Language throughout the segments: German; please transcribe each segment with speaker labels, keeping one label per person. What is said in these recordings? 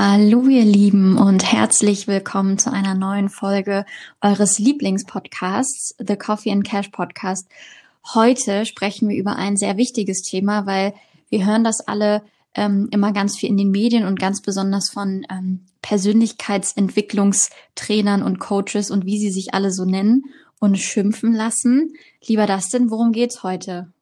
Speaker 1: Hallo ihr Lieben und herzlich willkommen zu einer neuen Folge eures Lieblingspodcasts, The Coffee and Cash Podcast. Heute sprechen wir über ein sehr wichtiges Thema, weil wir hören das alle ähm, immer ganz viel in den Medien und ganz besonders von ähm, Persönlichkeitsentwicklungstrainern und Coaches und wie sie sich alle so nennen und schimpfen lassen. Lieber Dustin, worum geht's heute?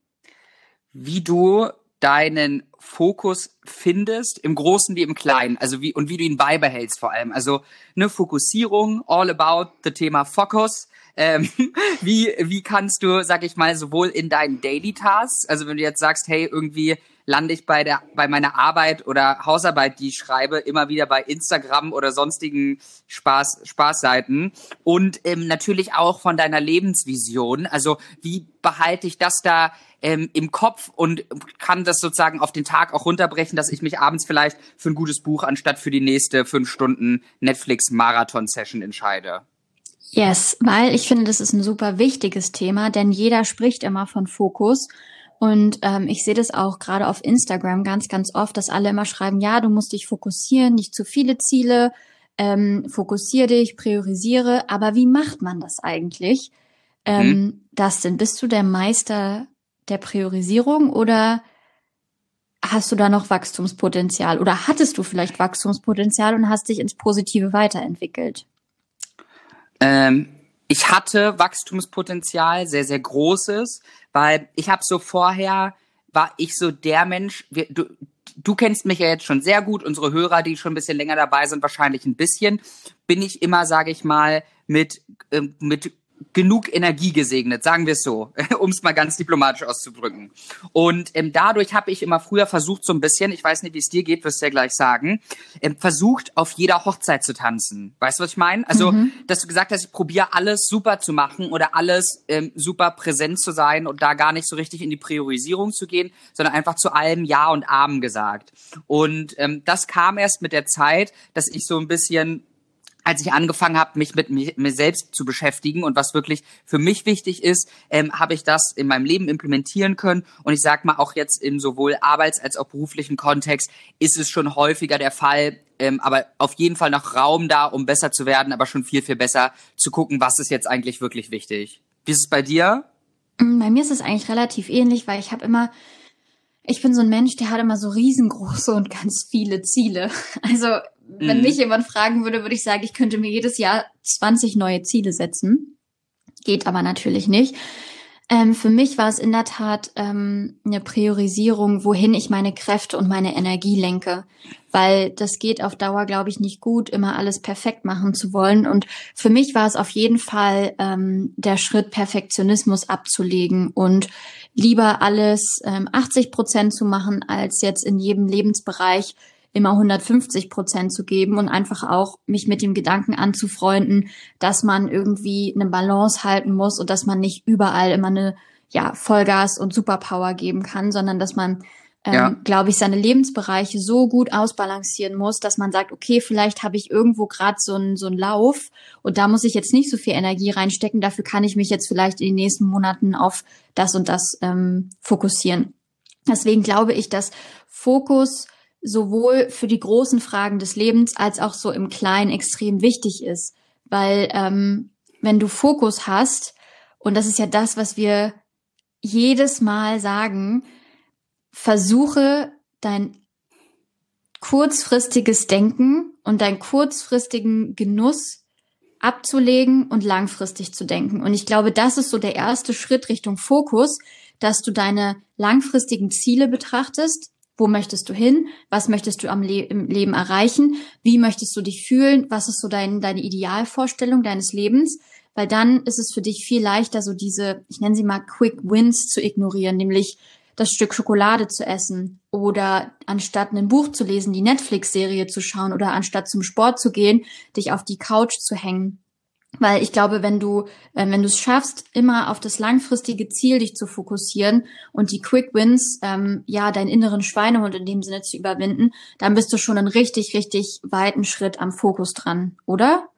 Speaker 2: Wie du deinen Fokus findest, im Großen wie im Kleinen, also wie und wie du ihn beibehältst vor allem. Also eine Fokussierung, all about the Thema Fokus. Ähm, wie wie kannst du, sag ich mal, sowohl in deinen Daily Tasks, also wenn du jetzt sagst, hey, irgendwie lande ich bei der bei meiner Arbeit oder Hausarbeit, die ich schreibe, immer wieder bei Instagram oder sonstigen Spaß Spaßseiten und ähm, natürlich auch von deiner Lebensvision. Also wie behalte ich das da ähm, im Kopf und kann das sozusagen auf den Tag auch runterbrechen, dass ich mich abends vielleicht für ein gutes Buch anstatt für die nächste fünf Stunden Netflix Marathon Session entscheide.
Speaker 1: Yes, weil ich finde, das ist ein super wichtiges Thema, denn jeder spricht immer von Fokus und ähm, ich sehe das auch gerade auf Instagram ganz, ganz oft, dass alle immer schreiben, ja, du musst dich fokussieren, nicht zu viele Ziele, ähm, fokussier dich, priorisiere. Aber wie macht man das eigentlich? Ähm, hm. Dustin, bist du der Meister der Priorisierung oder hast du da noch Wachstumspotenzial? Oder hattest du vielleicht Wachstumspotenzial und hast dich ins Positive weiterentwickelt?
Speaker 2: Ähm, ich hatte Wachstumspotenzial, sehr, sehr großes, weil ich habe so vorher, war ich so der Mensch, wir, du, du kennst mich ja jetzt schon sehr gut, unsere Hörer, die schon ein bisschen länger dabei sind, wahrscheinlich ein bisschen, bin ich immer, sage ich mal, mit, äh, mit genug Energie gesegnet, sagen wir es so, um es mal ganz diplomatisch auszudrücken. Und ähm, dadurch habe ich immer früher versucht, so ein bisschen, ich weiß nicht, wie es dir geht, wirst du ja gleich sagen, ähm, versucht, auf jeder Hochzeit zu tanzen. Weißt du, was ich meine? Also, mhm. dass du gesagt hast, ich probiere alles super zu machen oder alles ähm, super präsent zu sein und da gar nicht so richtig in die Priorisierung zu gehen, sondern einfach zu allem Ja und Amen gesagt. Und ähm, das kam erst mit der Zeit, dass ich so ein bisschen als ich angefangen habe, mich mit mir, selbst zu beschäftigen und was wirklich für mich wichtig ist, ähm, habe ich das in meinem Leben implementieren können. Und ich sag mal, auch jetzt in sowohl Arbeits- als auch beruflichen Kontext ist es schon häufiger der Fall, ähm, aber auf jeden Fall noch Raum da, um besser zu werden, aber schon viel, viel besser zu gucken, was ist jetzt eigentlich wirklich wichtig. Wie ist es bei dir?
Speaker 1: Mm, bei mir ist es eigentlich relativ ähnlich, weil ich habe immer ich bin so ein Mensch, der hat immer so riesengroße und ganz viele Ziele. Also wenn mhm. mich jemand fragen würde, würde ich sagen, ich könnte mir jedes Jahr 20 neue Ziele setzen. Geht aber natürlich nicht. Ähm, für mich war es in der Tat ähm, eine Priorisierung, wohin ich meine Kräfte und meine Energie lenke. Weil das geht auf Dauer, glaube ich, nicht gut, immer alles perfekt machen zu wollen. Und für mich war es auf jeden Fall ähm, der Schritt, Perfektionismus abzulegen und lieber alles ähm, 80 Prozent zu machen, als jetzt in jedem Lebensbereich immer 150 Prozent zu geben und einfach auch mich mit dem Gedanken anzufreunden, dass man irgendwie eine Balance halten muss und dass man nicht überall immer eine ja, Vollgas und Superpower geben kann, sondern dass man, ähm, ja. glaube ich, seine Lebensbereiche so gut ausbalancieren muss, dass man sagt, okay, vielleicht habe ich irgendwo gerade so einen so einen Lauf und da muss ich jetzt nicht so viel Energie reinstecken, dafür kann ich mich jetzt vielleicht in den nächsten Monaten auf das und das ähm, fokussieren. Deswegen glaube ich, dass Fokus sowohl für die großen Fragen des Lebens als auch so im Kleinen extrem wichtig ist. Weil ähm, wenn du Fokus hast, und das ist ja das, was wir jedes Mal sagen, versuche dein kurzfristiges Denken und deinen kurzfristigen Genuss abzulegen und langfristig zu denken. Und ich glaube, das ist so der erste Schritt Richtung Fokus, dass du deine langfristigen Ziele betrachtest, wo möchtest du hin? Was möchtest du am Le im Leben erreichen? Wie möchtest du dich fühlen? Was ist so dein, deine Idealvorstellung deines Lebens? Weil dann ist es für dich viel leichter, so diese, ich nenne sie mal Quick Wins zu ignorieren, nämlich das Stück Schokolade zu essen oder anstatt ein Buch zu lesen, die Netflix-Serie zu schauen oder anstatt zum Sport zu gehen, dich auf die Couch zu hängen. Weil ich glaube, wenn du, äh, wenn du es schaffst, immer auf das langfristige Ziel dich zu fokussieren und die Quick Wins, ähm, ja, deinen inneren Schweinehund in dem Sinne zu überwinden, dann bist du schon einen richtig, richtig weiten Schritt am Fokus dran, oder?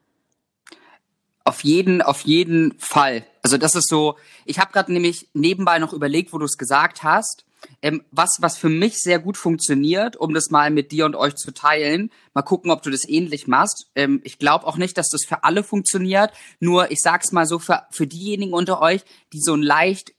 Speaker 2: Auf jeden, auf jeden Fall. Also das ist so, ich habe gerade nämlich nebenbei noch überlegt, wo du es gesagt hast. Ähm, was, was für mich sehr gut funktioniert, um das mal mit dir und euch zu teilen. Mal gucken, ob du das ähnlich machst. Ähm, ich glaube auch nicht, dass das für alle funktioniert. Nur, ich sag's mal so, für, für diejenigen unter euch, die so ein leicht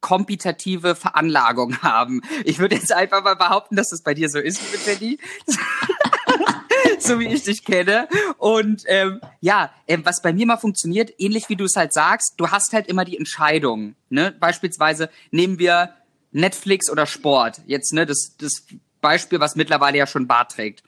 Speaker 2: kompetitive Veranlagung haben. Ich würde jetzt einfach mal behaupten, dass das bei dir so ist, liebe Jenny. so wie ich dich kenne. Und ähm, ja, ähm, was bei mir mal funktioniert, ähnlich wie du es halt sagst, du hast halt immer die Entscheidung. Ne? Beispielsweise nehmen wir Netflix oder Sport. Jetzt ne, das, das Beispiel, was mittlerweile ja schon Bart trägt.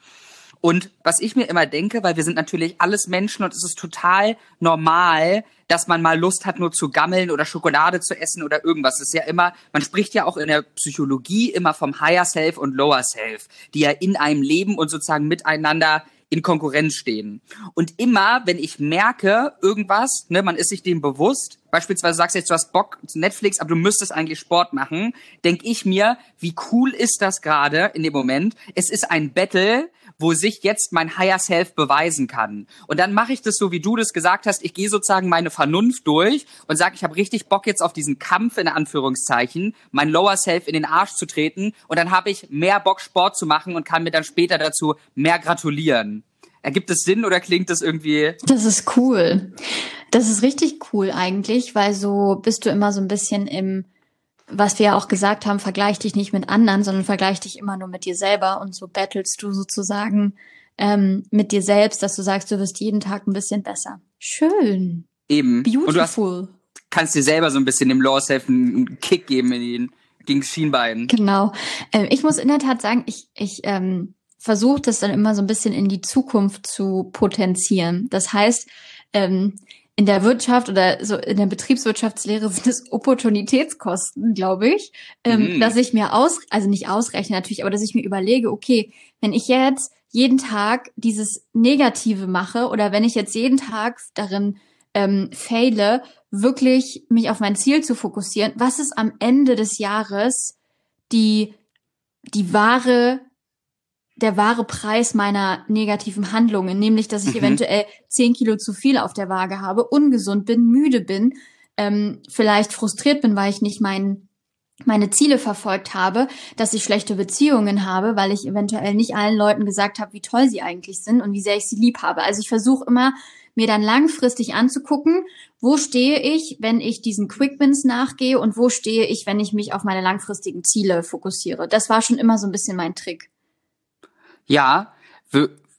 Speaker 2: Und was ich mir immer denke, weil wir sind natürlich alles Menschen und es ist total normal, dass man mal Lust hat, nur zu gammeln oder Schokolade zu essen oder irgendwas. Es ist ja immer, man spricht ja auch in der Psychologie immer vom Higher Self und Lower Self, die ja in einem leben und sozusagen miteinander in Konkurrenz stehen. Und immer, wenn ich merke, irgendwas, ne, man ist sich dem bewusst, beispielsweise sagst du jetzt, du hast Bock zu Netflix, aber du müsstest eigentlich Sport machen, denk ich mir, wie cool ist das gerade in dem Moment? Es ist ein Battle, wo sich jetzt mein Higher Self beweisen kann. Und dann mache ich das so, wie du das gesagt hast. Ich gehe sozusagen meine Vernunft durch und sage, ich habe richtig Bock jetzt auf diesen Kampf in Anführungszeichen, mein Lower Self in den Arsch zu treten. Und dann habe ich mehr Bock, Sport zu machen und kann mir dann später dazu mehr gratulieren. Ergibt es Sinn oder klingt das irgendwie?
Speaker 1: Das ist cool. Das ist richtig cool eigentlich, weil so bist du immer so ein bisschen im was wir ja auch gesagt haben, vergleich dich nicht mit anderen, sondern vergleich dich immer nur mit dir selber und so battlest du sozusagen ähm, mit dir selbst, dass du sagst, du wirst jeden Tag ein bisschen besser. Schön.
Speaker 2: Eben.
Speaker 1: Beautiful.
Speaker 2: Und du hast, kannst dir selber so ein bisschen dem Law Self einen Kick geben in den gegen Schienbein.
Speaker 1: Genau. Ähm, ich muss in der Tat sagen, ich, ich ähm, versuche das dann immer so ein bisschen in die Zukunft zu potenzieren. Das heißt, ähm, in der Wirtschaft oder so in der Betriebswirtschaftslehre sind es Opportunitätskosten, glaube ich, ähm, mhm. dass ich mir aus, also nicht ausrechne natürlich, aber dass ich mir überlege, okay, wenn ich jetzt jeden Tag dieses Negative mache oder wenn ich jetzt jeden Tag darin ähm, faile, wirklich mich auf mein Ziel zu fokussieren, was ist am Ende des Jahres die die wahre der wahre Preis meiner negativen Handlungen, nämlich dass ich mhm. eventuell zehn Kilo zu viel auf der Waage habe, ungesund bin, müde bin, ähm, vielleicht frustriert bin, weil ich nicht mein, meine Ziele verfolgt habe, dass ich schlechte Beziehungen habe, weil ich eventuell nicht allen Leuten gesagt habe, wie toll sie eigentlich sind und wie sehr ich sie lieb habe. Also ich versuche immer, mir dann langfristig anzugucken, wo stehe ich, wenn ich diesen Quick Wins nachgehe und wo stehe ich, wenn ich mich auf meine langfristigen Ziele fokussiere. Das war schon immer so ein bisschen mein Trick.
Speaker 2: Ja,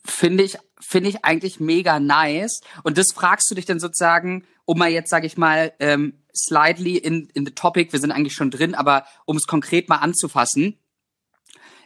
Speaker 2: finde ich, finde ich eigentlich mega nice. Und das fragst du dich dann sozusagen, um mal jetzt, sage ich mal, ähm, slightly in, in the topic, wir sind eigentlich schon drin, aber um es konkret mal anzufassen.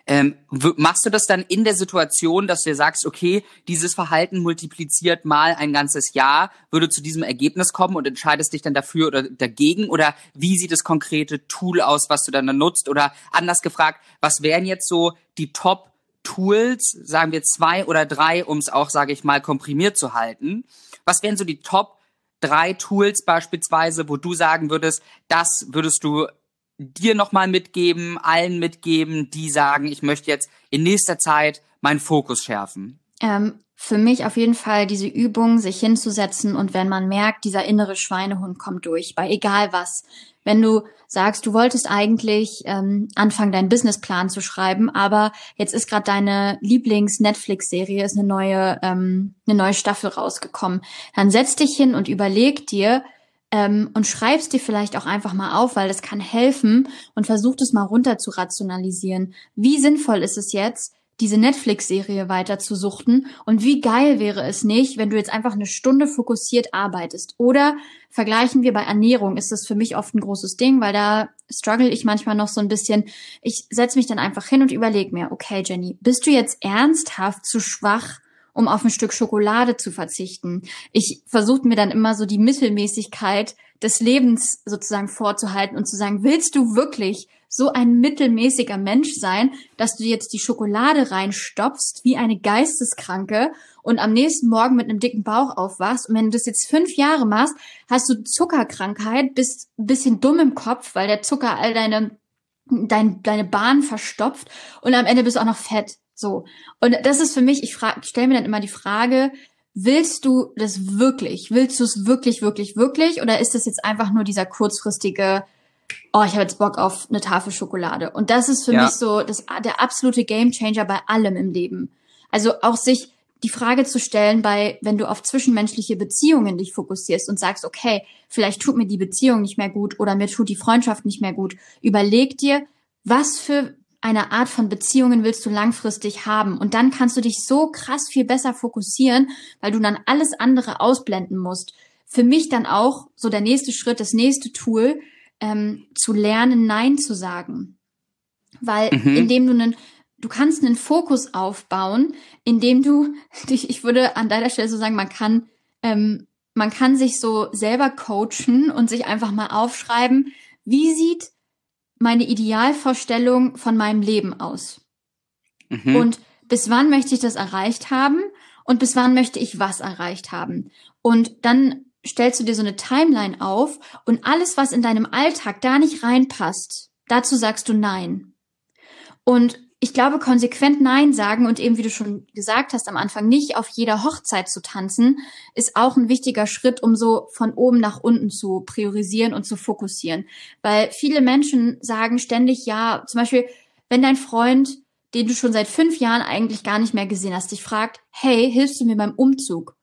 Speaker 2: Ähm, machst du das dann in der Situation, dass du dir sagst, okay, dieses Verhalten multipliziert mal ein ganzes Jahr, würde zu diesem Ergebnis kommen und entscheidest dich dann dafür oder dagegen? Oder wie sieht das konkrete Tool aus, was du dann, dann nutzt? Oder anders gefragt, was wären jetzt so die Top Tools, sagen wir zwei oder drei, um es auch, sage ich mal, komprimiert zu halten. Was wären so die Top drei Tools beispielsweise, wo du sagen würdest, das würdest du dir nochmal mitgeben, allen mitgeben, die sagen, ich möchte jetzt in nächster Zeit meinen Fokus schärfen?
Speaker 1: Ähm, für mich auf jeden Fall diese Übung, sich hinzusetzen und wenn man merkt, dieser innere Schweinehund kommt durch, bei egal was. Wenn du sagst, du wolltest eigentlich ähm, anfangen, deinen Businessplan zu schreiben, aber jetzt ist gerade deine Lieblings-Netflix-Serie, ist eine neue, ähm, eine neue Staffel rausgekommen, dann setz dich hin und überleg dir, ähm, und schreibst dir vielleicht auch einfach mal auf, weil das kann helfen und versuch es mal runter zu rationalisieren. Wie sinnvoll ist es jetzt, diese Netflix-Serie weiter zu suchten. Und wie geil wäre es nicht, wenn du jetzt einfach eine Stunde fokussiert arbeitest. Oder vergleichen wir bei Ernährung, ist das für mich oft ein großes Ding, weil da struggle ich manchmal noch so ein bisschen. Ich setze mich dann einfach hin und überlege mir, okay, Jenny, bist du jetzt ernsthaft zu schwach, um auf ein Stück Schokolade zu verzichten? Ich versuche mir dann immer so die Mittelmäßigkeit des Lebens sozusagen vorzuhalten und zu sagen, willst du wirklich so ein mittelmäßiger Mensch sein, dass du jetzt die Schokolade reinstopfst wie eine Geisteskranke und am nächsten Morgen mit einem dicken Bauch aufwachst. Und wenn du das jetzt fünf Jahre machst, hast du Zuckerkrankheit, bist ein bisschen dumm im Kopf, weil der Zucker all deine, dein, deine Bahn verstopft und am Ende bist du auch noch fett. So. Und das ist für mich, ich, frage, ich stelle mir dann immer die Frage, willst du das wirklich? Willst du es wirklich, wirklich, wirklich? Oder ist das jetzt einfach nur dieser kurzfristige oh, ich habe jetzt Bock auf eine Tafel Schokolade. Und das ist für ja. mich so das, der absolute Gamechanger bei allem im Leben. Also auch sich die Frage zu stellen, bei, wenn du auf zwischenmenschliche Beziehungen dich fokussierst und sagst, okay, vielleicht tut mir die Beziehung nicht mehr gut oder mir tut die Freundschaft nicht mehr gut. Überleg dir, was für eine Art von Beziehungen willst du langfristig haben? Und dann kannst du dich so krass viel besser fokussieren, weil du dann alles andere ausblenden musst. Für mich dann auch so der nächste Schritt, das nächste Tool, ähm, zu lernen, Nein zu sagen. Weil mhm. indem du einen, du kannst einen Fokus aufbauen, indem du dich, ich würde an deiner Stelle so sagen, man kann, ähm, man kann sich so selber coachen und sich einfach mal aufschreiben, wie sieht meine Idealvorstellung von meinem Leben aus? Mhm. Und bis wann möchte ich das erreicht haben? Und bis wann möchte ich was erreicht haben? Und dann stellst du dir so eine Timeline auf und alles, was in deinem Alltag da nicht reinpasst, dazu sagst du Nein. Und ich glaube, konsequent Nein sagen und eben, wie du schon gesagt hast, am Anfang nicht auf jeder Hochzeit zu tanzen, ist auch ein wichtiger Schritt, um so von oben nach unten zu priorisieren und zu fokussieren. Weil viele Menschen sagen ständig ja, zum Beispiel, wenn dein Freund, den du schon seit fünf Jahren eigentlich gar nicht mehr gesehen hast, dich fragt, hey, hilfst du mir beim Umzug?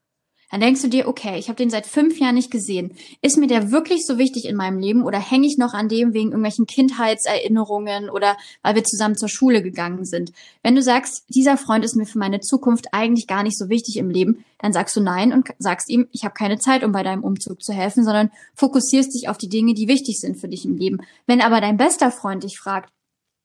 Speaker 1: Dann denkst du dir, okay, ich habe den seit fünf Jahren nicht gesehen. Ist mir der wirklich so wichtig in meinem Leben oder hänge ich noch an dem wegen irgendwelchen Kindheitserinnerungen oder weil wir zusammen zur Schule gegangen sind? Wenn du sagst, dieser Freund ist mir für meine Zukunft eigentlich gar nicht so wichtig im Leben, dann sagst du nein und sagst ihm, ich habe keine Zeit, um bei deinem Umzug zu helfen, sondern fokussierst dich auf die Dinge, die wichtig sind für dich im Leben. Wenn aber dein bester Freund dich fragt,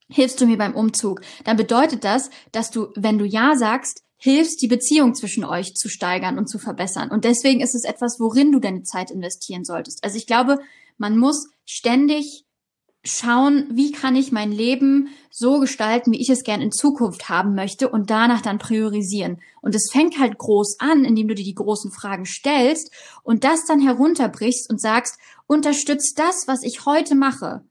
Speaker 1: hilfst du mir beim Umzug, dann bedeutet das, dass du, wenn du ja sagst, hilfst, die Beziehung zwischen euch zu steigern und zu verbessern. Und deswegen ist es etwas, worin du deine Zeit investieren solltest. Also ich glaube, man muss ständig schauen, wie kann ich mein Leben so gestalten, wie ich es gern in Zukunft haben möchte und danach dann priorisieren. Und es fängt halt groß an, indem du dir die großen Fragen stellst und das dann herunterbrichst und sagst, unterstützt das, was ich heute mache,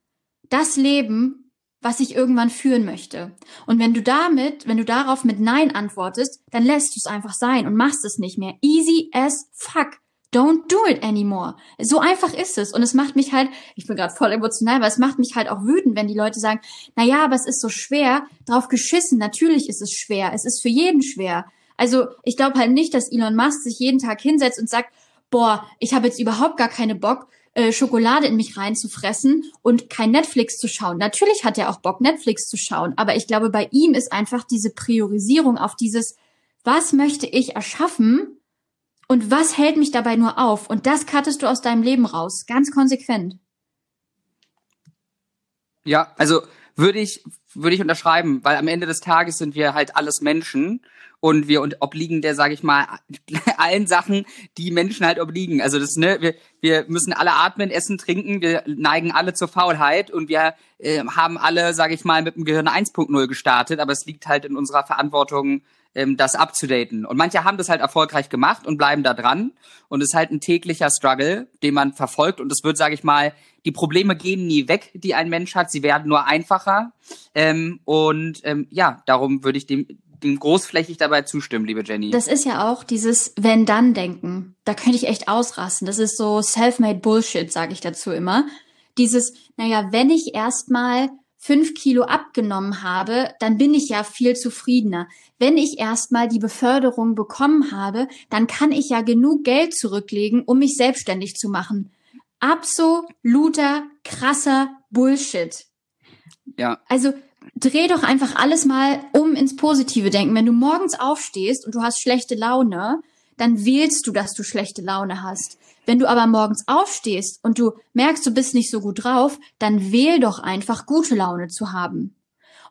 Speaker 1: das Leben, was ich irgendwann führen möchte. Und wenn du damit, wenn du darauf mit Nein antwortest, dann lässt du es einfach sein und machst es nicht mehr. Easy as fuck. Don't do it anymore. So einfach ist es. Und es macht mich halt, ich bin gerade voll emotional, aber es macht mich halt auch wütend, wenn die Leute sagen, na ja, aber es ist so schwer, drauf geschissen. Natürlich ist es schwer. Es ist für jeden schwer. Also ich glaube halt nicht, dass Elon Musk sich jeden Tag hinsetzt und sagt, boah, ich habe jetzt überhaupt gar keine Bock, äh, Schokolade in mich reinzufressen und kein Netflix zu schauen. Natürlich hat er auch Bock, Netflix zu schauen, aber ich glaube, bei ihm ist einfach diese Priorisierung auf dieses, was möchte ich erschaffen und was hält mich dabei nur auf? Und das cuttest du aus deinem Leben raus, ganz konsequent.
Speaker 2: Ja, also würde ich, würde ich unterschreiben, weil am Ende des Tages sind wir halt alles Menschen und wir obliegen der, sage ich mal, allen Sachen, die Menschen halt obliegen. Also das, ne, wir, wir müssen alle atmen, essen, trinken, wir neigen alle zur Faulheit und wir äh, haben alle, sage ich mal, mit dem Gehirn 1.0 gestartet, aber es liegt halt in unserer Verantwortung, ähm, das abzudaten. Und manche haben das halt erfolgreich gemacht und bleiben da dran. Und es ist halt ein täglicher Struggle, den man verfolgt. Und es wird, sage ich mal, die Probleme gehen nie weg, die ein Mensch hat. Sie werden nur einfacher. Ähm, und ähm, ja, darum würde ich dem dem großflächig dabei zustimmen, liebe Jenny.
Speaker 1: Das ist ja auch dieses Wenn-Dann-Denken. Da könnte ich echt ausrasten. Das ist so self-made Bullshit, sage ich dazu immer. Dieses, naja, wenn ich erstmal fünf Kilo abgenommen habe, dann bin ich ja viel zufriedener. Wenn ich erstmal die Beförderung bekommen habe, dann kann ich ja genug Geld zurücklegen, um mich selbstständig zu machen. Absoluter krasser Bullshit.
Speaker 2: Ja.
Speaker 1: Also dreh doch einfach alles mal um ins Positive denken. Wenn du morgens aufstehst und du hast schlechte Laune, dann wählst du, dass du schlechte Laune hast. Wenn du aber morgens aufstehst und du merkst, du bist nicht so gut drauf, dann wähl doch einfach gute Laune zu haben.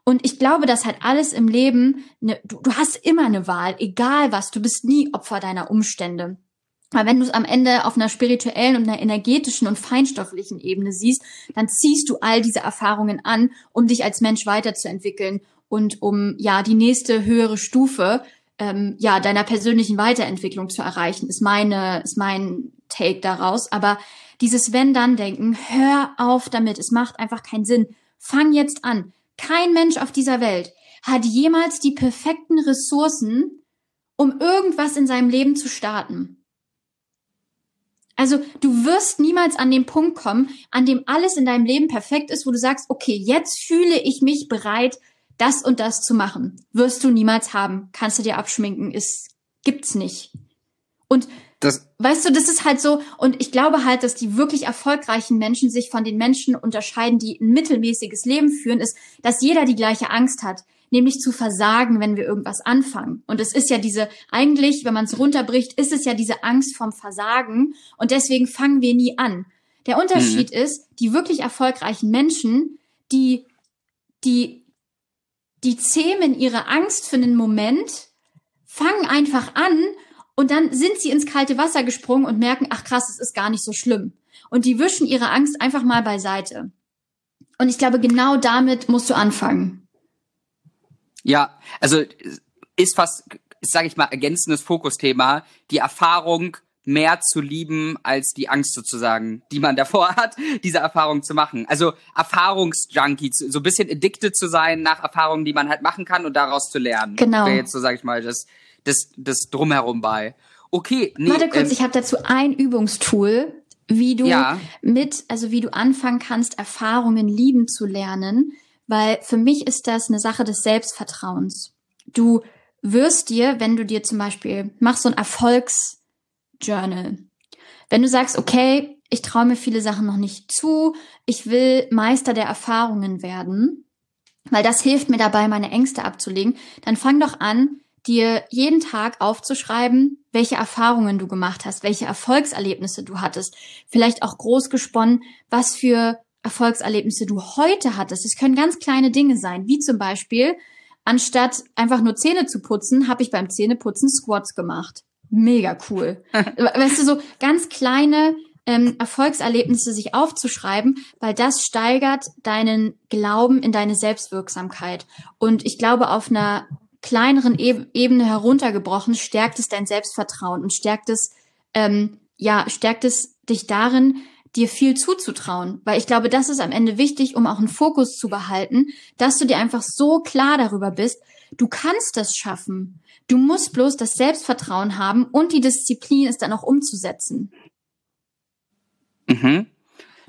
Speaker 1: Und ich glaube, dass halt alles im Leben, ne, du, du hast immer eine Wahl, egal was, du bist nie Opfer deiner Umstände. Aber wenn du es am Ende auf einer spirituellen und einer energetischen und feinstofflichen Ebene siehst, dann ziehst du all diese Erfahrungen an, um dich als Mensch weiterzuentwickeln und um ja die nächste höhere Stufe ähm, ja deiner persönlichen Weiterentwicklung zu erreichen. Ist meine ist mein Take daraus. Aber dieses Wenn-Dann-Denken, hör auf damit. Es macht einfach keinen Sinn. Fang jetzt an. Kein Mensch auf dieser Welt hat jemals die perfekten Ressourcen, um irgendwas in seinem Leben zu starten. Also du wirst niemals an den Punkt kommen, an dem alles in deinem Leben perfekt ist, wo du sagst, okay, jetzt fühle ich mich bereit, das und das zu machen. Wirst du niemals haben. Kannst du dir abschminken, ist, gibt's nicht. Und das weißt du, das ist halt so, und ich glaube halt, dass die wirklich erfolgreichen Menschen sich von den Menschen unterscheiden, die ein mittelmäßiges Leben führen, ist, dass jeder die gleiche Angst hat nämlich zu versagen, wenn wir irgendwas anfangen. Und es ist ja diese, eigentlich, wenn man es runterbricht, ist es ja diese Angst vom Versagen und deswegen fangen wir nie an. Der Unterschied mhm. ist, die wirklich erfolgreichen Menschen, die, die, die zähmen ihre Angst für einen Moment, fangen einfach an und dann sind sie ins kalte Wasser gesprungen und merken, ach krass, es ist gar nicht so schlimm. Und die wischen ihre Angst einfach mal beiseite. Und ich glaube, genau damit musst du anfangen.
Speaker 2: Ja, also ist fast, sage ich mal, ergänzendes Fokusthema, die Erfahrung mehr zu lieben als die Angst sozusagen, die man davor hat, diese Erfahrung zu machen. Also Erfahrungsjunkie, so ein bisschen addicted zu sein nach Erfahrungen, die man halt machen kann und daraus zu lernen.
Speaker 1: Genau.
Speaker 2: Wäre jetzt so, sage ich mal, das, das, das drumherum bei. Okay,
Speaker 1: nee. Warte kurz, ähm, ich habe dazu ein Übungstool, wie du ja. mit, also wie du anfangen kannst, Erfahrungen lieben zu lernen weil für mich ist das eine Sache des Selbstvertrauens. Du wirst dir, wenn du dir zum Beispiel machst so ein Erfolgsjournal, wenn du sagst, okay, ich traue mir viele Sachen noch nicht zu, ich will Meister der Erfahrungen werden, weil das hilft mir dabei, meine Ängste abzulegen, dann fang doch an, dir jeden Tag aufzuschreiben, welche Erfahrungen du gemacht hast, welche Erfolgserlebnisse du hattest, vielleicht auch groß gesponnen, was für Erfolgserlebnisse du heute hattest. Es können ganz kleine Dinge sein, wie zum Beispiel, anstatt einfach nur Zähne zu putzen, habe ich beim Zähneputzen Squats gemacht. Mega cool. weißt du, so ganz kleine ähm, Erfolgserlebnisse sich aufzuschreiben, weil das steigert deinen Glauben in deine Selbstwirksamkeit. Und ich glaube, auf einer kleineren Ebene heruntergebrochen, stärkt es dein Selbstvertrauen und stärkt es, ähm, ja, stärkt es dich darin, dir viel zuzutrauen, weil ich glaube, das ist am Ende wichtig, um auch einen Fokus zu behalten, dass du dir einfach so klar darüber bist, du kannst das schaffen. Du musst bloß das Selbstvertrauen haben und die Disziplin, es dann auch umzusetzen.
Speaker 2: Mhm.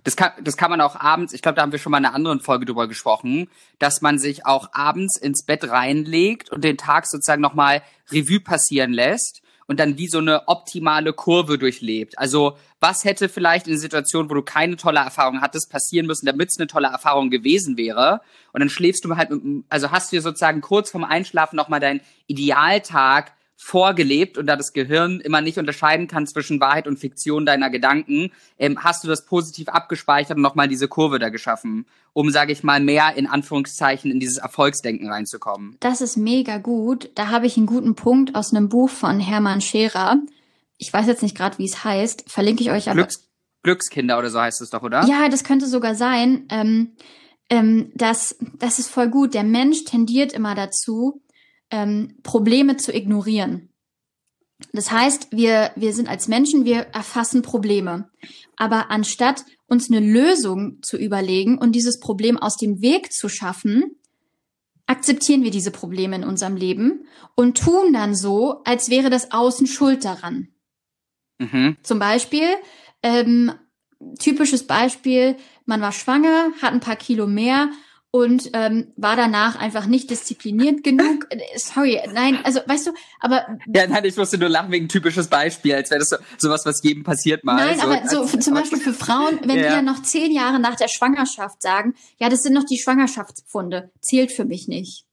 Speaker 2: Das kann, das kann man auch abends, ich glaube, da haben wir schon mal in einer anderen Folge drüber gesprochen, dass man sich auch abends ins Bett reinlegt und den Tag sozusagen nochmal Revue passieren lässt und dann wie so eine optimale Kurve durchlebt. Also was hätte vielleicht in einer Situation, wo du keine tolle Erfahrung hattest, passieren müssen, damit es eine tolle Erfahrung gewesen wäre? Und dann schläfst du halt, mit, also hast du sozusagen kurz vorm Einschlafen nochmal deinen Idealtag vorgelebt und da das Gehirn immer nicht unterscheiden kann zwischen Wahrheit und Fiktion deiner Gedanken, ähm, hast du das positiv abgespeichert und nochmal diese Kurve da geschaffen, um, sage ich mal, mehr in Anführungszeichen in dieses Erfolgsdenken reinzukommen.
Speaker 1: Das ist mega gut. Da habe ich einen guten Punkt aus einem Buch von Hermann Scherer. Ich weiß jetzt nicht gerade, wie es heißt. Verlinke ich euch aber.
Speaker 2: Glücks Glückskinder oder so heißt es doch, oder?
Speaker 1: Ja, das könnte sogar sein. Ähm, ähm, das, das ist voll gut. Der Mensch tendiert immer dazu, ähm, Probleme zu ignorieren. Das heißt, wir, wir sind als Menschen, wir erfassen Probleme. Aber anstatt uns eine Lösung zu überlegen und dieses Problem aus dem Weg zu schaffen, akzeptieren wir diese Probleme in unserem Leben und tun dann so, als wäre das Außen schuld daran. Mhm. Zum Beispiel, ähm, typisches Beispiel, man war schwanger, hat ein paar Kilo mehr und ähm, war danach einfach nicht diszipliniert genug. Sorry, nein, also weißt du, aber
Speaker 2: ja, nein, ich musste nur lachen wegen typisches Beispiel, als wäre das so sowas, was jedem passiert mal.
Speaker 1: Nein, so, aber so als, zum Beispiel für Frauen, wenn ja. die dann noch zehn Jahre nach der Schwangerschaft sagen, ja, das sind noch die Schwangerschaftspfunde, zählt für mich nicht.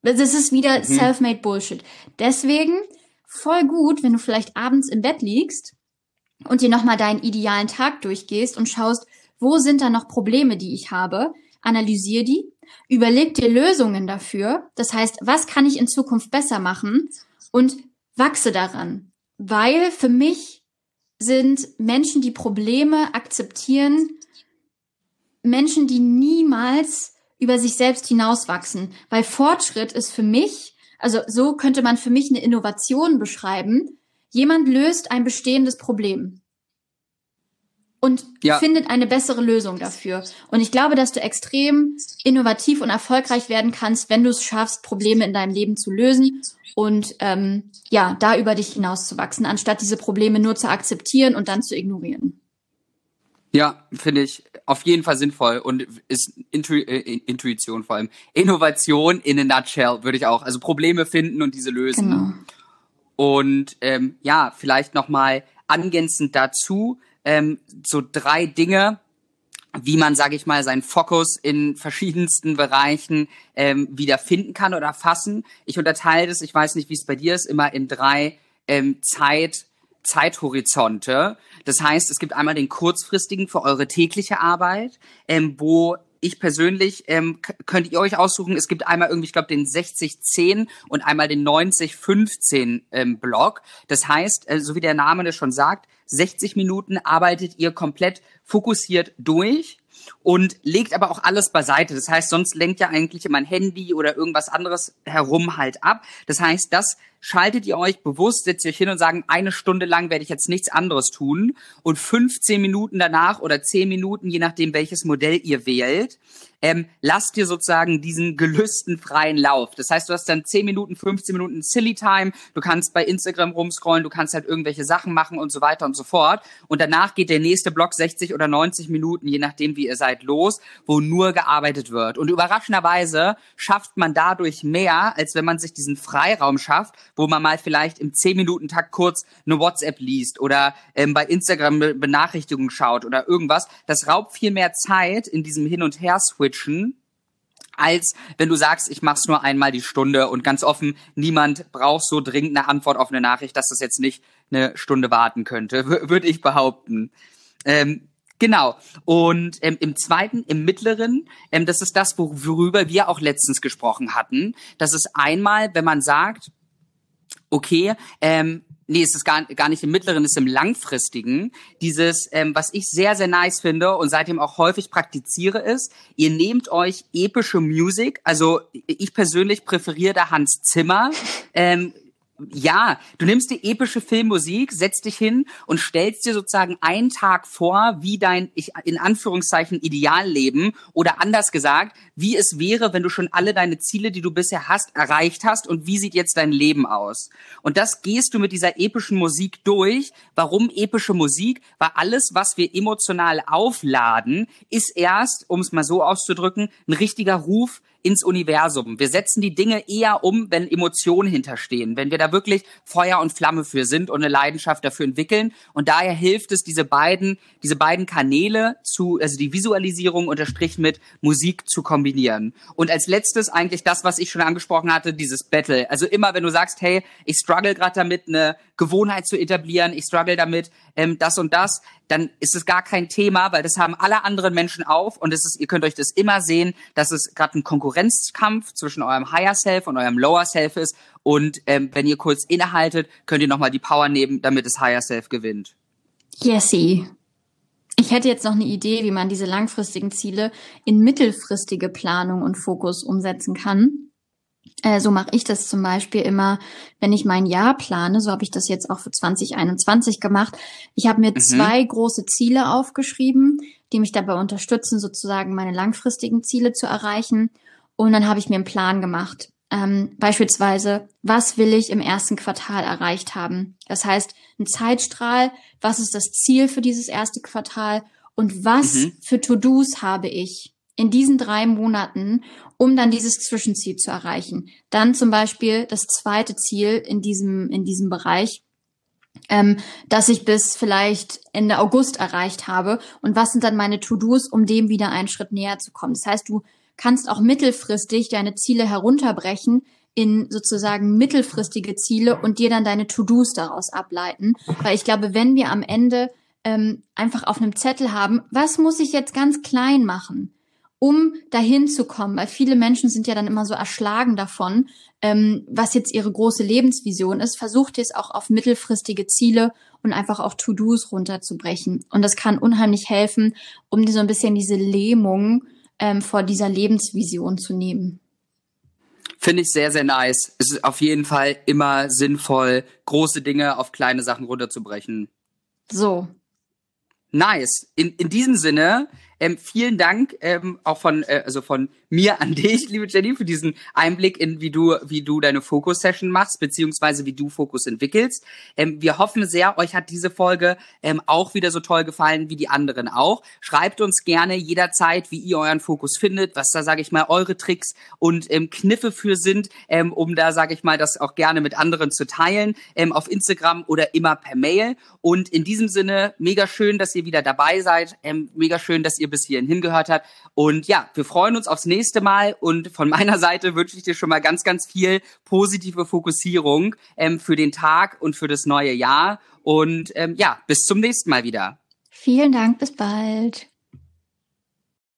Speaker 1: Das ist wieder mhm. self-made Bullshit. Deswegen voll gut, wenn du vielleicht abends im Bett liegst und dir nochmal deinen idealen Tag durchgehst und schaust, wo sind da noch Probleme, die ich habe analysier die, überleg dir Lösungen dafür. Das heißt, was kann ich in Zukunft besser machen und wachse daran. Weil für mich sind Menschen, die Probleme akzeptieren, Menschen, die niemals über sich selbst hinauswachsen. Weil Fortschritt ist für mich, also so könnte man für mich eine Innovation beschreiben. Jemand löst ein bestehendes Problem. Und ja. findet eine bessere Lösung dafür. Und ich glaube, dass du extrem innovativ und erfolgreich werden kannst, wenn du es schaffst, Probleme in deinem Leben zu lösen und ähm, ja, da über dich hinauszuwachsen, anstatt diese Probleme nur zu akzeptieren und dann zu ignorieren.
Speaker 2: Ja, finde ich auf jeden Fall sinnvoll und ist Intu äh, Intuition vor allem. Innovation in a nutshell würde ich auch. Also Probleme finden und diese lösen. Genau. Und ähm, ja, vielleicht nochmal angänzend dazu ähm, so drei Dinge, wie man, sage ich mal, seinen Fokus in verschiedensten Bereichen ähm, wieder finden kann oder fassen. Ich unterteile das, ich weiß nicht, wie es bei dir ist, immer in drei ähm, Zeit Zeithorizonte. Das heißt, es gibt einmal den kurzfristigen für eure tägliche Arbeit, ähm, wo ich persönlich ähm, könnt ihr euch aussuchen, es gibt einmal irgendwie, ich glaube, den 60-10 und einmal den 90-15 ähm, Block. Das heißt, äh, so wie der Name das schon sagt, 60 Minuten arbeitet ihr komplett fokussiert durch und legt aber auch alles beiseite. Das heißt, sonst lenkt ja eigentlich mein Handy oder irgendwas anderes herum halt ab. Das heißt, das schaltet ihr euch bewusst, setzt ihr euch hin und sagen, eine Stunde lang werde ich jetzt nichts anderes tun und 15 Minuten danach oder 10 Minuten, je nachdem welches Modell ihr wählt, ähm, lasst dir sozusagen diesen Gelüsten freien Lauf. Das heißt, du hast dann 10 Minuten, 15 Minuten Silly Time, du kannst bei Instagram rumscrollen, du kannst halt irgendwelche Sachen machen und so weiter und so fort. Und danach geht der nächste Block 60 oder 90 Minuten, je nachdem wie ihr seid, los, wo nur gearbeitet wird. Und überraschenderweise schafft man dadurch mehr, als wenn man sich diesen Freiraum schafft, wo man mal vielleicht im 10-Minuten-Takt kurz eine WhatsApp liest oder ähm, bei Instagram Benachrichtigungen schaut oder irgendwas. Das raubt viel mehr Zeit in diesem Hin- und Her-Switchen als wenn du sagst, ich mach's nur einmal die Stunde und ganz offen, niemand braucht so dringend eine Antwort auf eine Nachricht, dass das jetzt nicht eine Stunde warten könnte, würde ich behaupten. Ähm, genau. Und ähm, im zweiten, im mittleren, ähm, das ist das, worüber wir auch letztens gesprochen hatten. Das ist einmal, wenn man sagt, okay, ähm, nee, es ist gar, gar nicht im mittleren, es ist im langfristigen. Dieses, ähm, was ich sehr, sehr nice finde und seitdem auch häufig praktiziere, ist, ihr nehmt euch epische Musik, also ich persönlich präferiere da Hans Zimmer, ähm, ja, du nimmst die epische Filmmusik, setzt dich hin und stellst dir sozusagen einen Tag vor, wie dein, ich, in Anführungszeichen, Idealleben oder anders gesagt, wie es wäre, wenn du schon alle deine Ziele, die du bisher hast, erreicht hast und wie sieht jetzt dein Leben aus? Und das gehst du mit dieser epischen Musik durch. Warum epische Musik? Weil alles, was wir emotional aufladen, ist erst, um es mal so auszudrücken, ein richtiger Ruf ins Universum. Wir setzen die Dinge eher um, wenn Emotionen hinterstehen, wenn wir da wirklich Feuer und Flamme für sind und eine Leidenschaft dafür entwickeln. Und daher hilft es, diese beiden, diese beiden Kanäle zu, also die Visualisierung unterstrichen mit Musik zu kombinieren. Und als letztes eigentlich das, was ich schon angesprochen hatte, dieses Battle. Also immer, wenn du sagst, hey, ich struggle gerade damit, eine Gewohnheit zu etablieren, ich struggle damit, ähm, das und das, dann ist es gar kein Thema, weil das haben alle anderen Menschen auf und es ist, ihr könnt euch das immer sehen, dass es gerade ein Konkurrenzkampf zwischen eurem Higher Self und eurem Lower Self ist und ähm, wenn ihr kurz innehaltet, könnt ihr nochmal die Power nehmen, damit das Higher Self gewinnt.
Speaker 1: Yesy. Ich hätte jetzt noch eine Idee, wie man diese langfristigen Ziele in mittelfristige Planung und Fokus umsetzen kann. Äh, so mache ich das zum Beispiel immer, wenn ich mein Jahr plane. So habe ich das jetzt auch für 2021 gemacht. Ich habe mir mhm. zwei große Ziele aufgeschrieben, die mich dabei unterstützen, sozusagen meine langfristigen Ziele zu erreichen. Und dann habe ich mir einen Plan gemacht. Ähm, beispielsweise, was will ich im ersten Quartal erreicht haben? Das heißt, ein Zeitstrahl, was ist das Ziel für dieses erste Quartal und was mhm. für To-Dos habe ich in diesen drei Monaten, um dann dieses Zwischenziel zu erreichen. Dann zum Beispiel das zweite Ziel in diesem, in diesem Bereich, ähm, dass ich bis vielleicht Ende August erreicht habe. Und was sind dann meine To-Dos, um dem wieder einen Schritt näher zu kommen? Das heißt, du kannst auch mittelfristig deine Ziele herunterbrechen in sozusagen mittelfristige Ziele und dir dann deine To-Dos daraus ableiten. Weil ich glaube, wenn wir am Ende ähm, einfach auf einem Zettel haben, was muss ich jetzt ganz klein machen? Um dahin zu kommen, weil viele Menschen sind ja dann immer so erschlagen davon, ähm, was jetzt ihre große Lebensvision ist, versucht ihr es auch auf mittelfristige Ziele und einfach auch To-Dos runterzubrechen. Und das kann unheimlich helfen, um dir so ein bisschen diese Lähmung ähm, vor dieser Lebensvision zu nehmen.
Speaker 2: Finde ich sehr, sehr nice. Es ist auf jeden Fall immer sinnvoll, große Dinge auf kleine Sachen runterzubrechen.
Speaker 1: So,
Speaker 2: Nice. In, in diesem Sinne, ähm, vielen Dank ähm, auch von äh, also von mir an dich, liebe Jenny, für diesen Einblick in wie du wie du deine Fokus-Session machst beziehungsweise wie du Fokus entwickelst. Ähm, wir hoffen sehr, euch hat diese Folge ähm, auch wieder so toll gefallen wie die anderen auch. Schreibt uns gerne jederzeit, wie ihr euren Fokus findet, was da sage ich mal eure Tricks und ähm, Kniffe für sind, ähm, um da sage ich mal das auch gerne mit anderen zu teilen ähm, auf Instagram oder immer per Mail. Und in diesem Sinne mega schön, dass ihr wieder dabei seid. Ähm, mega schön, dass ihr bis hierhin hingehört hat. Und ja, wir freuen uns aufs nächste Mal. Und von meiner Seite wünsche ich dir schon mal ganz, ganz viel positive Fokussierung ähm, für den Tag und für das neue Jahr. Und ähm, ja, bis zum nächsten Mal wieder.
Speaker 1: Vielen Dank, bis bald.